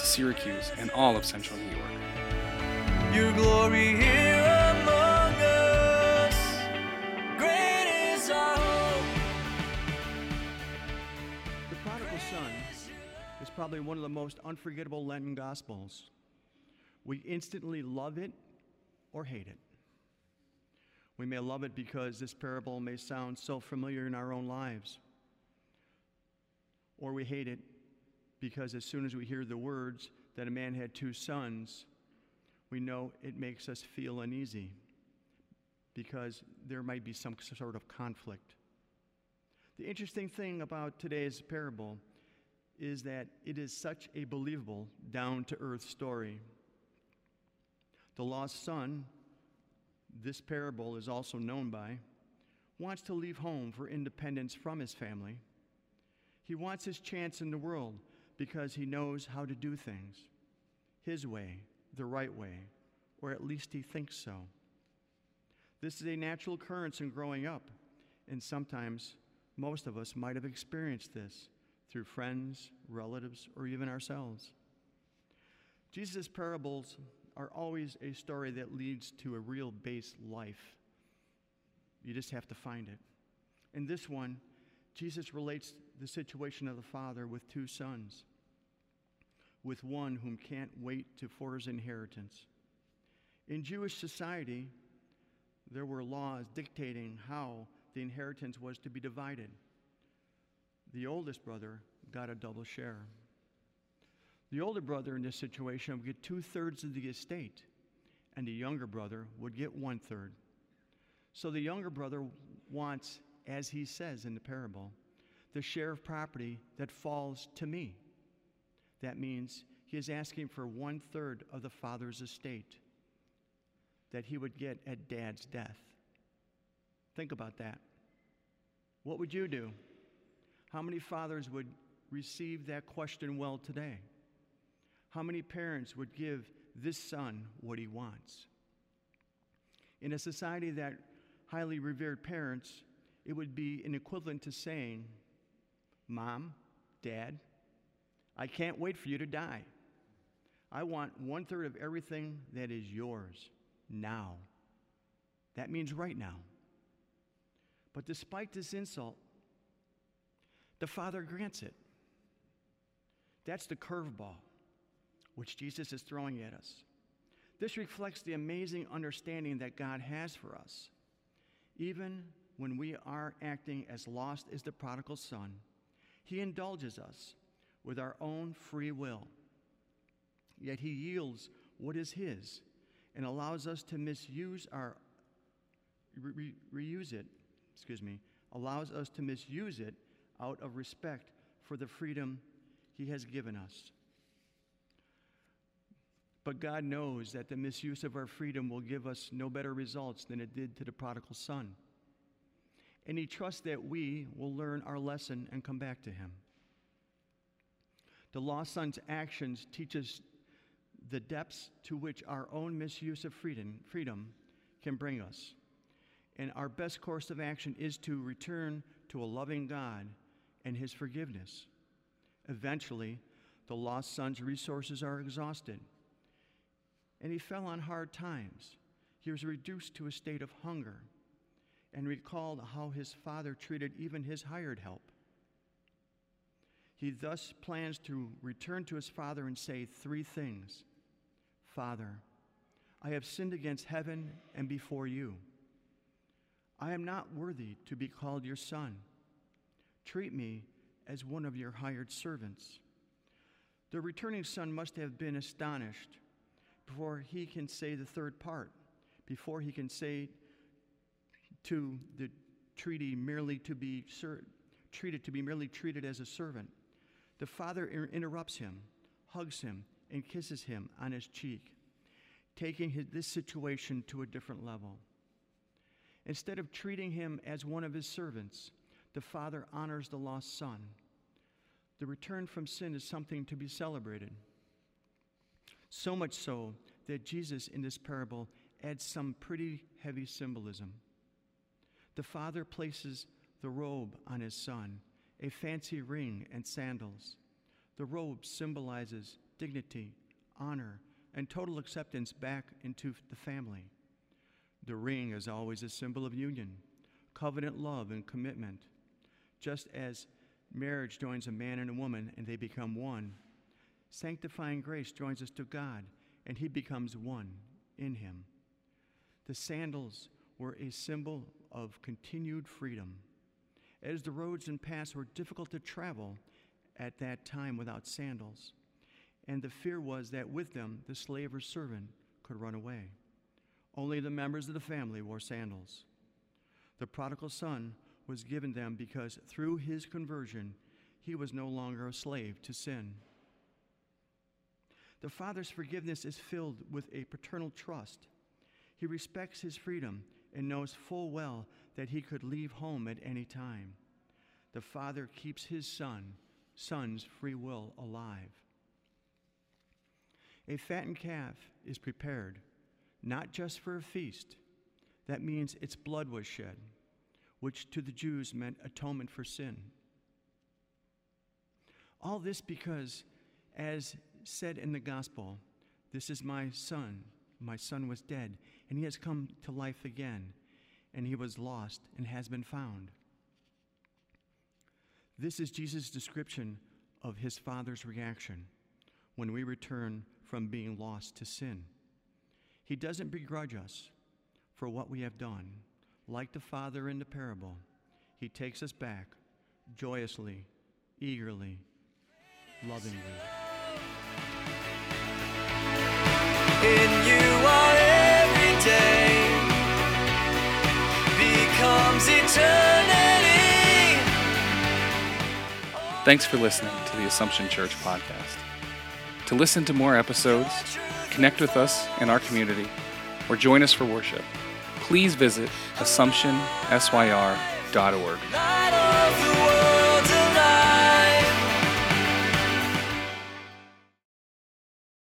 to Syracuse and all of central New York. Your glory here among us. Great is our hope. The prodigal son is probably one of the most unforgettable Lenten Gospels. We instantly love it or hate it. We may love it because this parable may sound so familiar in our own lives. Or we hate it because as soon as we hear the words that a man had two sons, we know it makes us feel uneasy because there might be some sort of conflict. The interesting thing about today's parable is that it is such a believable, down to earth story. The lost son, this parable is also known by, wants to leave home for independence from his family. He wants his chance in the world because he knows how to do things his way, the right way, or at least he thinks so. This is a natural occurrence in growing up, and sometimes most of us might have experienced this through friends, relatives, or even ourselves. Jesus' parables are always a story that leads to a real base life. You just have to find it. In this one, Jesus relates the situation of the father with two sons, with one whom can't wait to for his inheritance. In Jewish society, there were laws dictating how the inheritance was to be divided. The oldest brother got a double share. The older brother in this situation would get two thirds of the estate, and the younger brother would get one third. So the younger brother wants, as he says in the parable, the share of property that falls to me. That means he is asking for one third of the father's estate that he would get at dad's death. Think about that. What would you do? How many fathers would receive that question well today? How many parents would give this son what he wants? In a society that highly revered parents, it would be an equivalent to saying, Mom, Dad, I can't wait for you to die. I want one third of everything that is yours now. That means right now. But despite this insult, the Father grants it. That's the curveball which Jesus is throwing at us. This reflects the amazing understanding that God has for us. Even when we are acting as lost as the prodigal son, he indulges us with our own free will. Yet he yields what is his and allows us to misuse our re- reuse it, excuse me, allows us to misuse it out of respect for the freedom he has given us. But God knows that the misuse of our freedom will give us no better results than it did to the prodigal son. And He trusts that we will learn our lesson and come back to Him. The lost son's actions teach us the depths to which our own misuse of freedom, freedom can bring us. And our best course of action is to return to a loving God and His forgiveness. Eventually, the lost son's resources are exhausted and he fell on hard times. He was reduced to a state of hunger and recalled how his father treated even his hired help. He thus plans to return to his father and say three things Father, I have sinned against heaven and before you. I am not worthy to be called your son. Treat me as one of your hired servants. The returning son must have been astonished before he can say the third part, before he can say to the treaty merely to be ser- treated to be merely treated as a servant. The father inter- interrupts him, hugs him, and kisses him on his cheek. taking his, this situation to a different level. Instead of treating him as one of his servants, the Father honors the lost son. The return from sin is something to be celebrated. So much so that Jesus in this parable adds some pretty heavy symbolism. The Father places the robe on his son, a fancy ring and sandals. The robe symbolizes dignity, honor, and total acceptance back into the family. The ring is always a symbol of union, covenant love, and commitment. Just as marriage joins a man and a woman and they become one, sanctifying grace joins us to God and he becomes one in him. The sandals were a symbol of continued freedom. As the roads and paths were difficult to travel at that time without sandals, and the fear was that with them the slave or servant could run away. Only the members of the family wore sandals. The prodigal son was given them because through his conversion, he was no longer a slave to sin. The father's forgiveness is filled with a paternal trust. He respects his freedom and knows full well that he could leave home at any time. The father keeps his son, son's free will alive. A fattened calf is prepared, not just for a feast. That means its blood was shed, which to the Jews meant atonement for sin. All this because, as said in the gospel, This is my son. My son was dead, and he has come to life again, and he was lost and has been found. This is Jesus' description of his Father's reaction when we return from being lost to sin. He doesn't begrudge us for what we have done. Like the Father in the parable, he takes us back joyously, eagerly, lovingly. In Thanks for listening to the Assumption Church podcast. To listen to more episodes, connect with us in our community, or join us for worship, please visit AssumptionSYR.org.